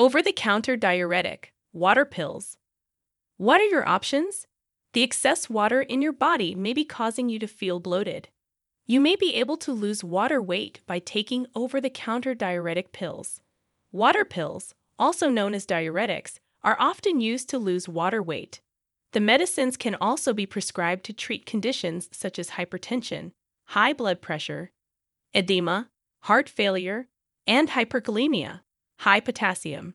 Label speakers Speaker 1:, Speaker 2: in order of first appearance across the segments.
Speaker 1: Over the counter diuretic, water pills. What are your options? The excess water in your body may be causing you to feel bloated. You may be able to lose water weight by taking over the counter diuretic pills. Water pills, also known as diuretics, are often used to lose water weight. The medicines can also be prescribed to treat conditions such as hypertension, high blood pressure, edema, heart failure, and hyperkalemia, high potassium.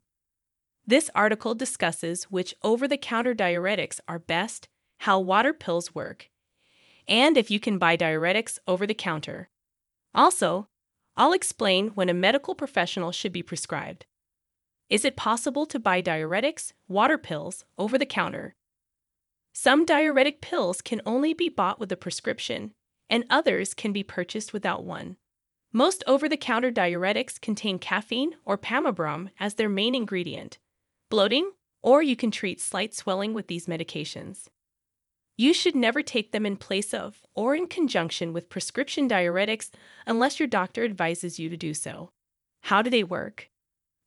Speaker 1: This article discusses which over the counter diuretics are best, how water pills work, and if you can buy diuretics over the counter. Also, I'll explain when a medical professional should be prescribed. Is it possible to buy diuretics, water pills, over the counter? Some diuretic pills can only be bought with a prescription, and others can be purchased without one. Most over the counter diuretics contain caffeine or pamabrom as their main ingredient, bloating, or you can treat slight swelling with these medications. You should never take them in place of or in conjunction with prescription diuretics unless your doctor advises you to do so. How do they work?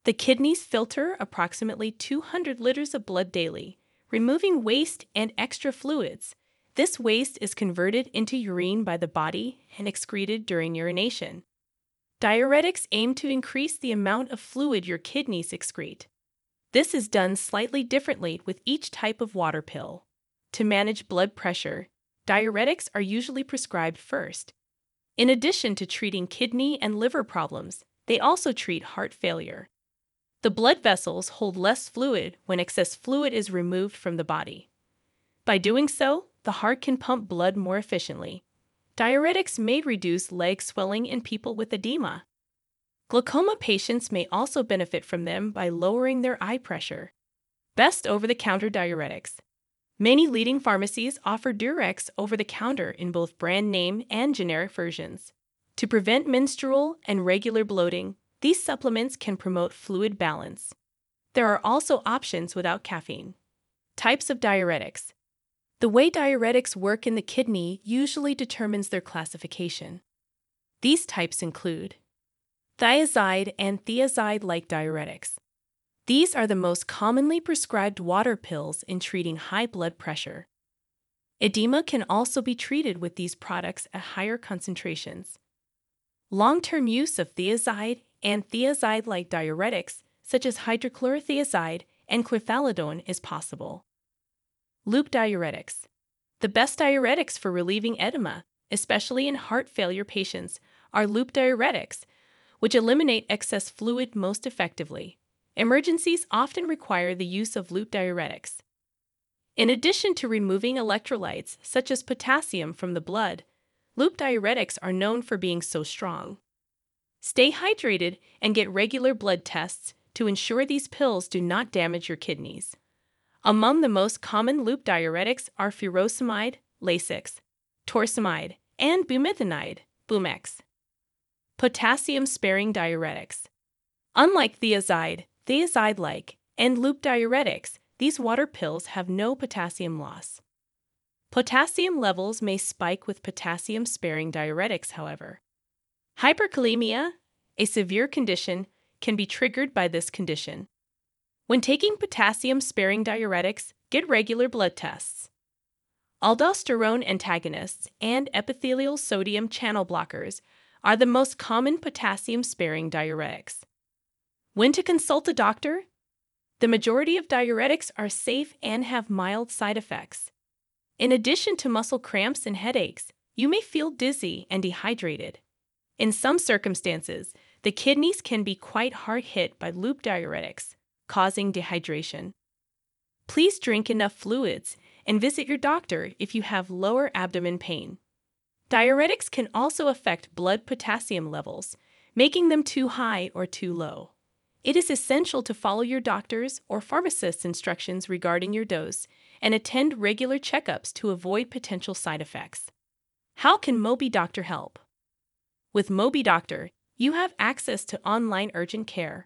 Speaker 1: The kidneys filter approximately 200 liters of blood daily, removing waste and extra fluids. This waste is converted into urine by the body and excreted during urination. Diuretics aim to increase the amount of fluid your kidneys excrete. This is done slightly differently with each type of water pill. To manage blood pressure, diuretics are usually prescribed first. In addition to treating kidney and liver problems, they also treat heart failure. The blood vessels hold less fluid when excess fluid is removed from the body. By doing so, the heart can pump blood more efficiently. Diuretics may reduce leg swelling in people with edema. Glaucoma patients may also benefit from them by lowering their eye pressure. Best over the counter diuretics. Many leading pharmacies offer Durex over the counter in both brand name and generic versions. To prevent menstrual and regular bloating, these supplements can promote fluid balance. There are also options without caffeine. Types of diuretics. The way diuretics work in the kidney usually determines their classification. These types include thiazide and thiazide like diuretics. These are the most commonly prescribed water pills in treating high blood pressure. Edema can also be treated with these products at higher concentrations. Long term use of thiazide and thiazide like diuretics, such as hydrochlorothiazide and chlorthalidone, is possible. Loop diuretics. The best diuretics for relieving edema, especially in heart failure patients, are loop diuretics, which eliminate excess fluid most effectively. Emergencies often require the use of loop diuretics. In addition to removing electrolytes such as potassium from the blood, loop diuretics are known for being so strong. Stay hydrated and get regular blood tests to ensure these pills do not damage your kidneys. Among the most common loop diuretics are furosemide, Lasix, torsemide, and bumetanide, Bumex. Potassium sparing diuretics. Unlike thiazide, thiazide like, and loop diuretics, these water pills have no potassium loss. Potassium levels may spike with potassium sparing diuretics, however. Hyperkalemia, a severe condition, can be triggered by this condition. When taking potassium sparing diuretics, get regular blood tests. Aldosterone antagonists and epithelial sodium channel blockers are the most common potassium sparing diuretics. When to consult a doctor? The majority of diuretics are safe and have mild side effects. In addition to muscle cramps and headaches, you may feel dizzy and dehydrated. In some circumstances, the kidneys can be quite hard hit by loop diuretics, causing dehydration. Please drink enough fluids and visit your doctor if you have lower abdomen pain. Diuretics can also affect blood potassium levels, making them too high or too low. It is essential to follow your doctor's or pharmacist's instructions regarding your dose and attend regular checkups to avoid potential side effects. How can Mobi Doctor help? With Mobi Doctor, you have access to online urgent care,